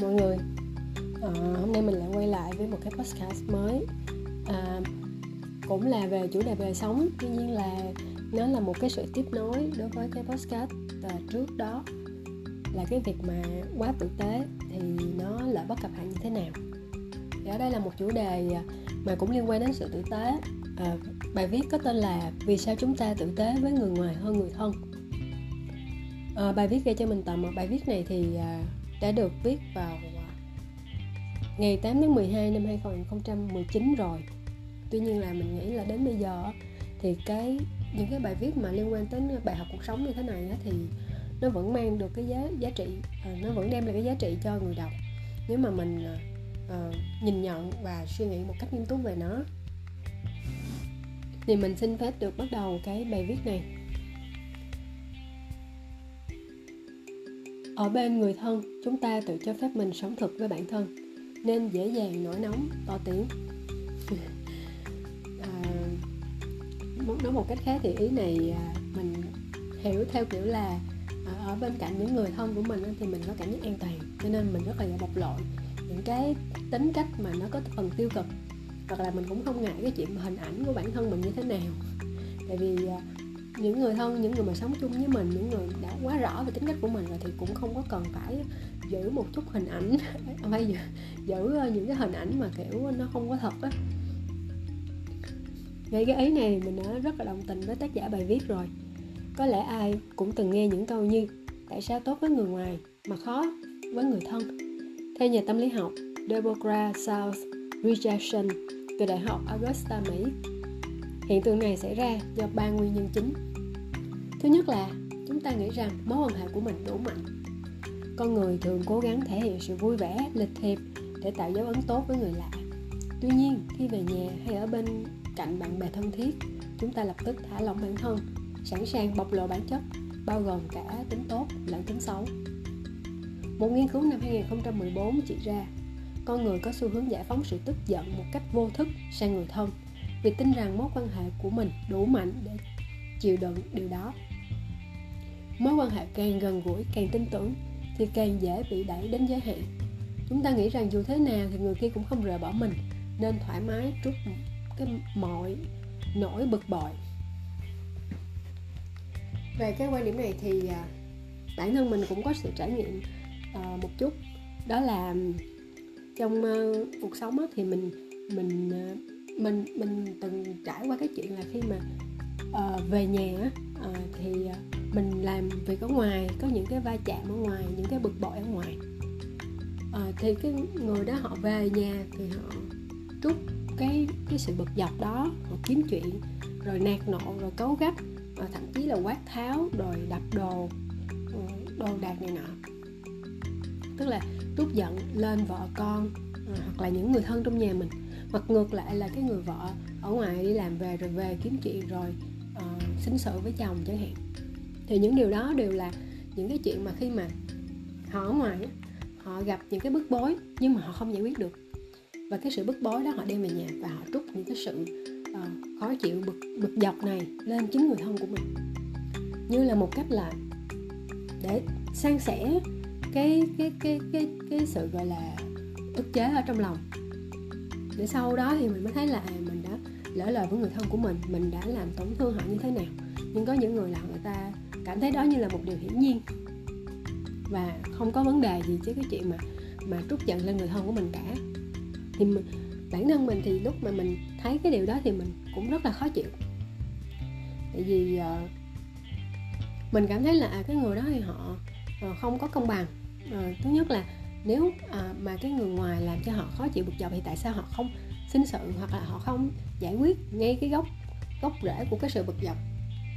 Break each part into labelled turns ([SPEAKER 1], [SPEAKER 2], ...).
[SPEAKER 1] chào mọi người. À, Hôm nay mình lại quay lại với một cái podcast mới. À, Cũng là về chủ đề về sống Tuy nhiên là nó là một cái sự tiếp nối đối với cái podcast à, trước đó. Là cái việc mà quá tử tế thì nó là bất cập hại như thế nào. Thì Ở đây là một chủ đề mà cũng liên quan đến sự tử tế. À, Bài viết có tên là Vì sao chúng ta tử tế với người ngoài hơn người thân? À, Bài viết gây cho mình tò mò. Bài viết này thì à, đã được viết vào à, ngày 8 tháng 12 năm 2019 rồi. Tuy nhiên là mình nghĩ là đến bây giờ thì cái những cái bài viết mà liên quan đến bài học cuộc sống như thế này thì nó vẫn mang được cái giá giá trị à, nó vẫn đem lại cái giá trị cho người đọc. Nếu mà mình uh, nhìn nhận và suy nghĩ một cách nghiêm túc về nó thì mình xin phép được bắt đầu cái bài viết này. Ở bên người thân chúng ta tự cho phép mình sống thực với bản thân nên dễ dàng nổi nóng to tiếng. À, nói một cách khác thì ý này à, mình hiểu theo kiểu là à, ở bên cạnh những người thân của mình thì mình có cảm giác an toàn cho nên mình rất là dễ bộc lộ những cái tính cách mà nó có phần tiêu cực hoặc là mình cũng không ngại cái chuyện hình ảnh của bản thân mình như thế nào. Tại vì à, những người thân những người mà sống chung với mình những người đã quá rõ về tính cách của mình rồi thì cũng không có cần phải giữ một chút hình ảnh phải giữ, giữ ờ, những cái hình ảnh mà kiểu nó không có thật á. Ngay cái ý này mình đã rất là đồng tình với tác giả bài viết rồi. Có lẽ ai cũng từng nghe những câu như tại sao tốt với người ngoài mà khó với người thân? Theo nhà tâm lý học Deborah South Richardson từ Đại học Augusta, Mỹ hiện tượng này xảy ra do ba nguyên nhân chính thứ nhất là, chúng ta nghĩ rằng mối quan hệ của mình đủ mạnh. Con người thường cố gắng thể hiện sự vui vẻ, lịch thiệp để tạo dấu ấn tốt với người lạ. Tuy nhiên, khi về nhà hay ở bên cạnh bạn bè thân thiết, chúng ta lập tức thả lỏng bản thân, sẵn sàng bộc lộ bản chất, bao gồm cả tính tốt lẫn tính xấu. Một nghiên cứu năm 2014 chỉ ra, con người có xu hướng giải phóng sự tức giận một cách vô thức sang người thân vì tin rằng mối quan hệ của mình đủ mạnh để chịu đựng điều đó mối quan hệ càng gần gũi, càng tin tưởng, thì càng dễ bị đẩy đến giới hạn. Chúng ta nghĩ rằng dù thế nào thì người kia cũng không rời bỏ mình, nên thoải mái trút cái mọi nỗi bực bội. Về cái quan điểm này thì à, bản thân mình cũng có sự trải nghiệm à, một chút. Đó là trong ờ, cuộc sống thì mình mình à, mình mình từng trải qua cái chuyện là khi mà ờ, về nhà ờ, thì mình làm việc ở ngoài có những cái va chạm ở ngoài những cái bực bội ở ngoài. À, thì cái người đó họ về nhà thì họ trút cái cái sự bực dọc đó họ kiếm chuyện rồi nạt nộ rồi cấu gắt và thậm chí là quát tháo rồi đập đồ ờ, đồ đạc này nọ. Tức là trút giận lên vợ con ờ, hoặc là những người thân trong nhà mình. Hoặc ngược lại là cái người vợ ở ngoài đi làm về rồi về kiếm chuyện rồi uh, xính sự với chồng chẳng hạn thì những điều đó đều là những cái chuyện mà khi mà họ ở ngoài họ gặp những cái bức bối nhưng mà họ không giải quyết được. Và cái sự bức bối đó họ đem về nhà và họ trút những cái sự uh, khó chịu bực bực dọc này lên chính người thân của mình. Như là một cách là để san sẻ cái cái cái cái cái sự gọi là ức chế ở trong lòng. Để sau đó thì mình mới thấy là à, mình đã lỡ lời với người thân của mình mình đã làm tổn thương họ như thế nào. Nhưng có những người là người ta cảm thấy đó như là một điều hiển nhiên. Và không có vấn đề gì chứ cái chuyện mà mà trút giận lên người thân của mình cả. Thì mình, bản thân mình thì lúc mà mình thấy cái điều đó thì mình cũng rất là khó chịu. Tại vì uh, mình cảm thấy là à, cái người đó thì họ uh, không có công bằng. Uh, thứ nhất là nếu uh, mà cái người ngoài làm cho họ khó chịu bực dọc thì tại sao họ không xin sự hoặc là họ không giải quyết ngay cái gốc gốc rễ của cái sự bực dọc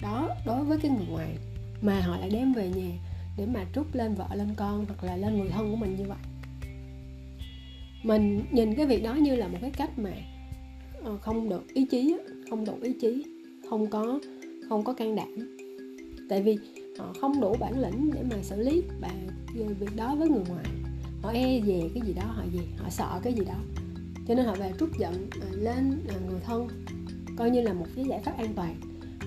[SPEAKER 1] đó đối với cái người ngoài? Mà họ lại đem về nhà để mà trút lên vợ lên con hoặc là lên người thân của mình như vậy. Mình nhìn cái việc đó như là một cái cách mà ờ, không được ý chí không đủ ý chí, không có không có can đảm. Tại vì họ không đủ bản lĩnh để mà xử lý và ờ, việc đó với người ngoài. Họ e về cái gì đó, họ gì, họ sợ cái gì đó. Cho nên họ về trút giận lên người thân, coi như là một cái giải pháp an toàn.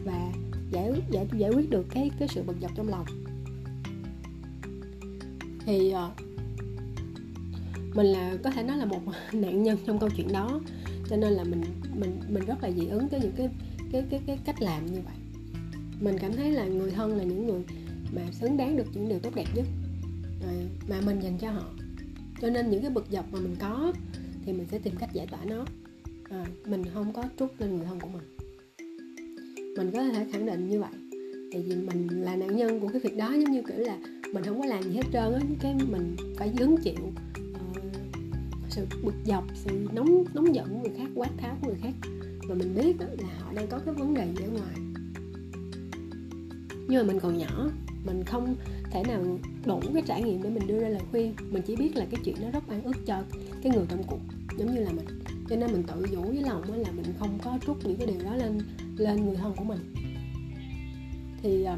[SPEAKER 1] Và giải giải giải quyết được cái cái sự bực dọc trong lòng. Thì ờ, mình là có thể nói là một nạn nhân trong câu chuyện đó. Cho nên là mình mình mình rất là dị ứng tới những cái cái cái cái cách làm như vậy. Mình cảm thấy là người thân là những người mà xứng đáng được những điều tốt đẹp nhất mà mình dành cho họ. Cho nên những cái bực dọc mà mình có thì mình sẽ tìm cách giải tỏa nó. À, mình không có trút lên người thân của mình mình có thể khẳng định như vậy. Tại vì mình là nạn nhân của cái việc đó giống như kiểu là mình không có làm gì hết trơn á cái mình phải hứng chịu uh, sự bực dọc sự nóng nóng giận của người khác quát tháo của người khác. Và mình biết là họ đang có cái vấn đề gì ở ngoài. Nhưng mà mình còn nhỏ mình không thể nào đủ cái trải nghiệm để mình đưa ra lời khuyên. Mình chỉ biết là cái chuyện nó rất oan ức cho cái người trong cuộc giống như là mình. Cho nên mình tự vũ với lòng là mình không có trút những cái điều đó lên lên người thân của mình. Thì à,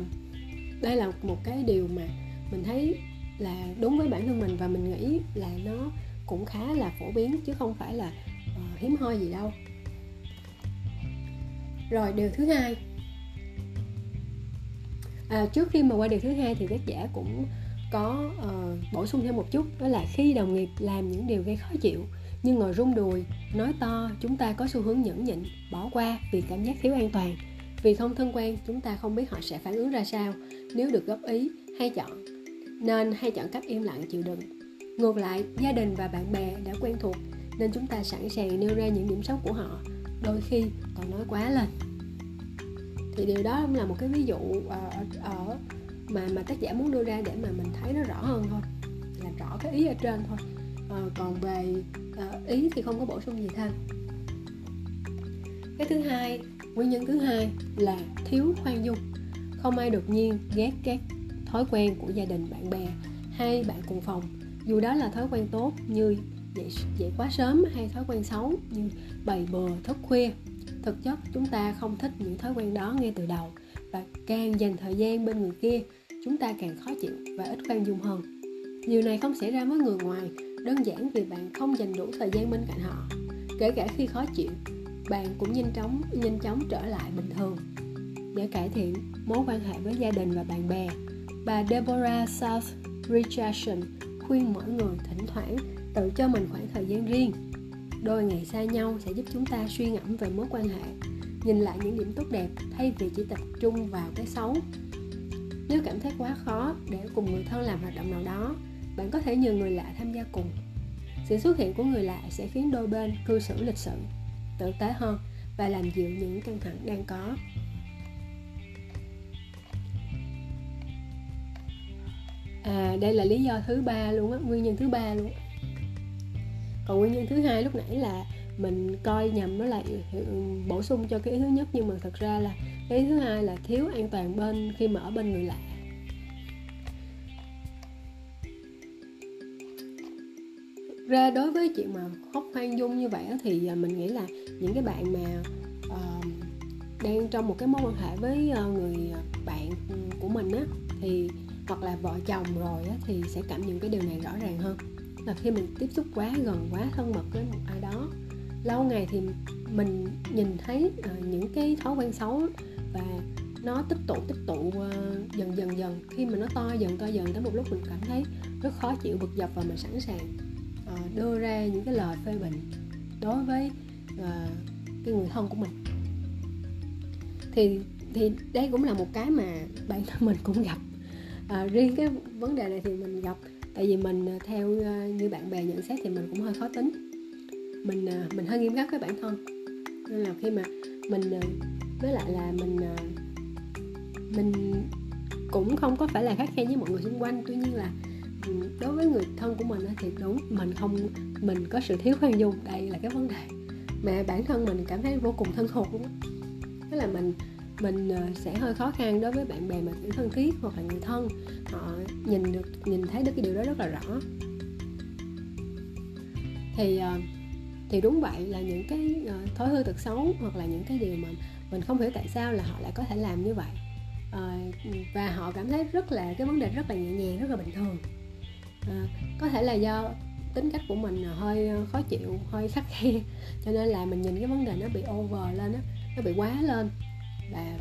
[SPEAKER 1] đây là một cái điều mà mình thấy là đúng với bản thân mình và mình nghĩ là nó cũng khá là phổ biến chứ không phải là uh, hiếm hoi gì đâu. Rồi điều thứ hai. À, trước khi mà qua điều thứ hai thì tác giả cũng có uh, bổ sung thêm một chút đó là khi đồng nghiệp làm những điều gây khó chịu như ngồi rung đùi nói to chúng ta có xu hướng nhẫn nhịn bỏ qua vì cảm giác thiếu an toàn. Vì không thân quen chúng ta không biết họ sẽ phản ứng ra sao. Nếu được góp ý hay chọn. Nên hay chọn cách im lặng chịu đựng. Ngược lại gia đình và bạn bè đã quen thuộc nên chúng ta sẵn sàng nêu ra những điểm xấu của họ. Đôi khi còn nói quá lên. Thì điều đó cũng là một cái ví dụ ờ, ở, ở mà mà tác giả muốn đưa ra để mà mình thấy nó rõ hơn thôi. Là rõ cái ý ở trên thôi à, còn về à, ý thì không có bổ sung gì thêm. Cái thứ hai nguyên nhân thứ hai là thiếu khoan dung. Không ai đột nhiên ghét các thói quen của gia đình bạn bè hay bạn cùng phòng. Dù đó là thói quen tốt như dậy, dậy quá sớm hay thói quen xấu như bày bừa thức khuya thực chất chúng ta không thích những thói quen đó ngay từ đầu. Và càng dành thời gian bên người kia chúng ta càng khó chịu và ít khoan dung hơn. Điều này không xảy ra với người ngoài đơn giản vì bạn không dành đủ thời gian bên cạnh họ. Kể cả khi khó chịu, bạn cũng nhanh chóng nhanh chóng trở lại bình thường. Để cải thiện mối quan hệ với gia đình và bạn bè, bà Deborah South Richardson khuyên mỗi người thỉnh thoảng tự cho mình khoảng thời gian riêng. Đôi ngày xa nhau sẽ giúp chúng ta suy ngẫm về mối quan hệ, nhìn lại những điểm tốt đẹp thay vì chỉ tập trung vào cái xấu. Nếu cảm thấy quá khó để cùng người thân làm hoạt động nào đó bạn có thể nhờ người lạ tham gia cùng. Sự xuất hiện của người lạ sẽ khiến đôi bên cư xử lịch sự, tử tế hơn và làm dịu những căng thẳng đang có. À đây là lý do thứ ba luôn á, nguyên nhân thứ ba luôn còn nguyên nhân thứ hai lúc nãy là mình coi nhầm nó là bổ sung cho cái ý thứ nhất, nhưng mà thật ra là cái ý thứ hai là thiếu an toàn bên khi mà ở bên người lạ. Ra đối với chuyện mà khóc hoang dung như vậy thì à, mình nghĩ là những cái bạn mà uh, đang trong một cái mối quan hệ với ờ, người ờ, bạn của mình á thì hoặc là vợ chồng rồi á, thì sẽ cảm nhận cái điều này rõ ràng hơn. Là khi mình tiếp xúc quá gần quá thân mật với một ai đó lâu ngày thì mình nhìn thấy uh, những cái thói quen xấu và nó tích tụ tích tụ uh, dần dần dần. Khi mà nó to dần to dần tới một lúc mình cảm thấy rất khó chịu bực dọc và mình sẵn sàng đưa ra những cái lời phê bình đối với uh, cái người thân của mình. Thì thì đây cũng là một cái mà bản thân mình cũng gặp. À, riêng cái vấn đề này thì mình gặp tại vì mình ờ, theo như bạn bè nhận xét thì mình cũng hơi khó tính. Mình mình hơi nghiêm khắc với bản thân. Nên là khi mà mình với lại là mình mình cũng không có phải là khắc khe với mọi người xung quanh. Tuy nhiên là đối với người thân của mình thì đúng, mình không, mình có sự thiếu khoan dung, đây là cái vấn đề. Mà bản thân mình cảm thấy vô cùng thân thuộc luôn đó là mình mình ờ, sẽ hơi khó khăn đối với bạn bè mà kiểu thân thiết hoặc là người thân. Họ nhìn được, nhìn thấy được cái điều đó rất là rõ. Thì ờ, thì đúng vậy là những cái ờ, thói hư tật xấu hoặc là những cái điều mà mình không hiểu tại sao là họ lại có thể làm như vậy. Và họ cảm thấy rất là, cái vấn đề rất là nhẹ nhàng, rất là bình thường. À, có thể là do tính cách của mình hơi ờ, khó chịu hơi khắc khe. Cho nên là mình nhìn cái vấn đề nó bị over lên á nó bị quá lên. Và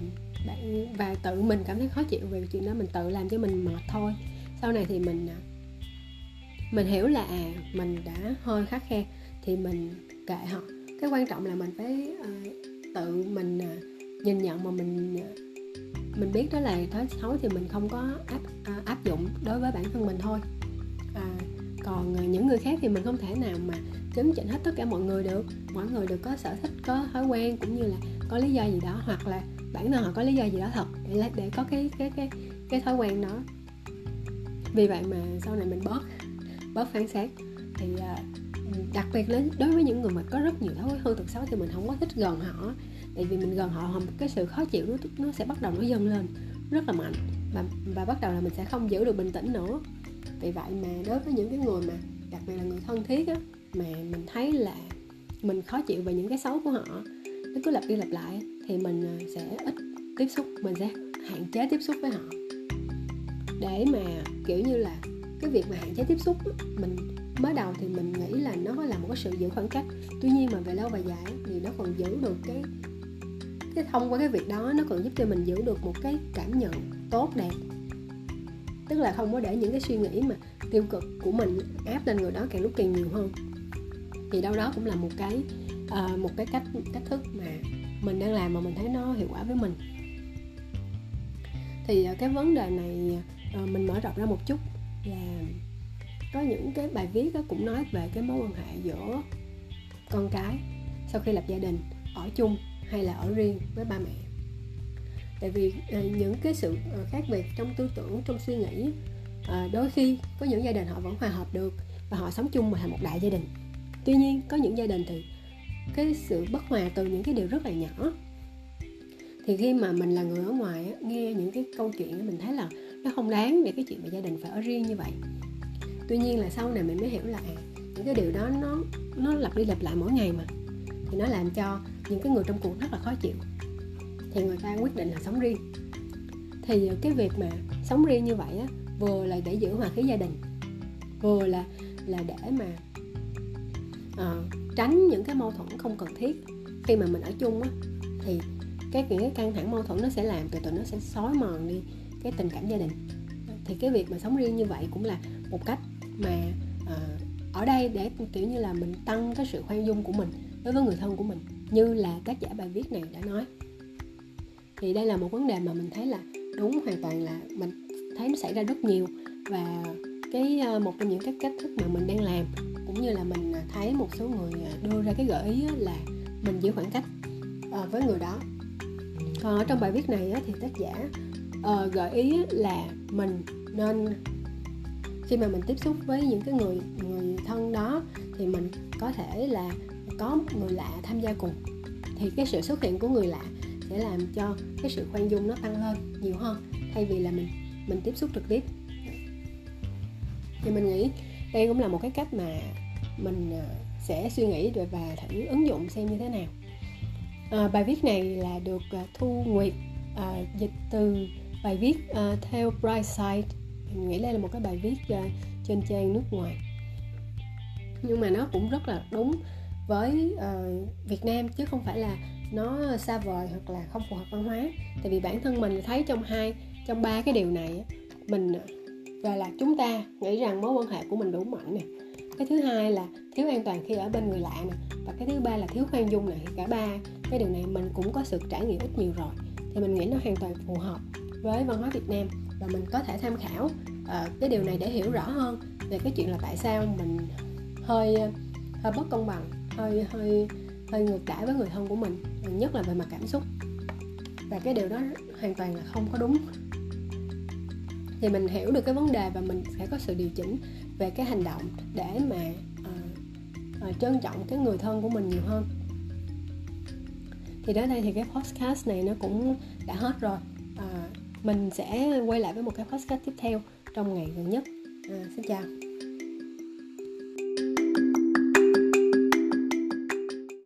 [SPEAKER 1] bạn và tự mình cảm thấy khó chịu về chuyện đó mình tự làm cho mình mệt thôi. Sau này thì mình à, mình hiểu là à mình đã hơi khắc khe thì mình kệ họ. Cái quan trọng là mình phải uh, tự mình uh, nhìn nhận mà mình uh, mình biết đó là thói xấu thì mình không có áp uh, áp dụng đối với bản thân mình thôi à, còn ờ, những người khác thì mình không thể nào mà chấn chỉnh hết tất cả mọi người được. Mỗi người đều có sở thích có thói quen cũng như là có lý do gì đó hoặc là bản thân họ có lý do gì đó thật để để có cái cái cái cái thói quen đó. Vì vậy mà sau này mình bớt bớt phán xét. Thì ờ, đặc biệt là đối với những người mà có rất nhiều thói hư tật xấu thì mình không có thích gần họ. Tại vì mình gần họ cái sự khó chịu nó nó sẽ bắt đầu nó dâng lên rất là mạnh và và bắt đầu là mình sẽ không giữ được bình tĩnh nữa vì vậy mà đối với những cái người mà đặc biệt là người thân thiết á, mà mình thấy là mình khó chịu về những cái xấu của họ, nó cứ lặp đi lặp lại thì mình à, sẽ ít tiếp xúc, mình sẽ hạn chế tiếp xúc với họ. Để mà, kiểu như là, cái việc mà hạn chế tiếp xúc mình, mới đầu thì mình nghĩ là nó là một cái sự giữ khoảng cách. Tuy nhiên mà về lâu về dài thì nó còn giữ được cái cái thông qua cái việc đó, nó còn giúp cho mình giữ được một cái cảm nhận tốt đẹp tức là không có để những cái suy nghĩ mà tiêu cực của mình áp lên người đó càng lúc càng nhiều hơn. Thì đâu đó cũng là một cái uh, một cái cách cách thức mà mình đang làm mà mình thấy nó hiệu quả với mình. Thì uh, cái vấn đề này uh, mình mở rộng ra một chút là có những cái bài viết đó cũng nói về cái mối quan hệ giữa con cái sau khi lập gia đình ở chung hay là ở riêng với ba mẹ tại vì ờ, những cái sự ờ, khác biệt trong tư tưởng, trong suy nghĩ ờ, đôi khi có những gia đình họ vẫn hòa hợp được và họ sống chung mà thành một đại gia đình. Tuy nhiên, có những gia đình thì cái sự bất hòa từ những cái điều rất là nhỏ. Thì khi mà mình là người ở ngoài nghe những cái câu chuyện mình thấy là nó không đáng để cái chuyện mà gia đình phải ở riêng như vậy. Tuy nhiên là sau này mình mới hiểu là những cái điều đó nó nó lặp đi lặp lại mỗi ngày mà. Thì nó làm cho những cái người trong cuộc rất là khó chịu thì người ta quyết định là sống riêng. Thì ờ, cái việc mà sống riêng như vậy á vừa là để giữ hòa khí gia đình vừa là là để mà à, tránh những cái mâu thuẫn không cần thiết. Khi mà mình ở chung á thì cái những cái căng thẳng mâu thuẫn nó sẽ làm từ từ nó sẽ xói mòn đi cái tình cảm gia đình. Thì cái việc mà sống riêng như vậy cũng là một cách mà à, ở đây để kiểu như là mình tăng cái sự khoan dung của mình đối với người thân của mình như là tác giả bài viết này đã nói thì đây là một vấn đề mà mình thấy là đúng hoàn toàn là mình thấy nó xảy ra rất nhiều. Và cái ờ, một trong những cái cách thức mà mình đang làm, cũng như là mình ờ, thấy một số người ờ, đưa ra cái gợi ý là mình giữ khoảng cách với người đó. Còn ở trong bài viết này thì tác giả gợi ý là mình nên khi mà mình tiếp xúc với những cái người người thân đó, thì mình có thể là có người lạ tham gia cùng. Thì cái sự xuất hiện của người lạ sẽ làm cho cái sự khoan dung nó tăng lên nhiều hơn thay vì là mình mình tiếp xúc trực tiếp. Thì mình nghĩ đây cũng là một cái cách mà mình à, sẽ suy nghĩ rồi và thử ứng dụng xem như thế nào. À, bài viết này là được à, thu nguyệt à, dịch từ bài viết à, theo Brightside mình nghĩ đây là một cái bài viết à, trên trang nước ngoài. Nhưng mà nó cũng rất là đúng với uh, Việt Nam chứ không phải là nó xa vời hoặc là không phù hợp văn hóa. Tại vì bản thân mình thấy trong hai trong ba cái điều này mình và là chúng ta nghĩ rằng mối quan hệ của mình đủ mạnh nè. Cái thứ hai là thiếu an toàn khi ở bên người lạ nè. Và cái thứ ba là thiếu khoan dung này cả ba cái điều này mình cũng có sự trải nghiệm ít nhiều rồi. Thì mình nghĩ nó hoàn toàn phù hợp với văn hóa Việt Nam. Và mình có thể tham khảo uh, cái điều này để hiểu rõ hơn về cái chuyện là tại sao mình hơi hơi bất công bằng hơi hơi hơi ngược đãi với người thân của mình nhất là về mặt cảm xúc. Và cái điều đó hoàn toàn là không có đúng. Thì mình hiểu được cái vấn đề và mình sẽ có sự điều chỉnh về cái hành động để mà uh, uh, trân trọng cái người thân của mình nhiều hơn. Thì đến đây thì cái podcast này nó cũng đã hết rồi. Uh, mình sẽ quay lại với một cái podcast tiếp theo trong ngày gần nhất. Uh, xin chào.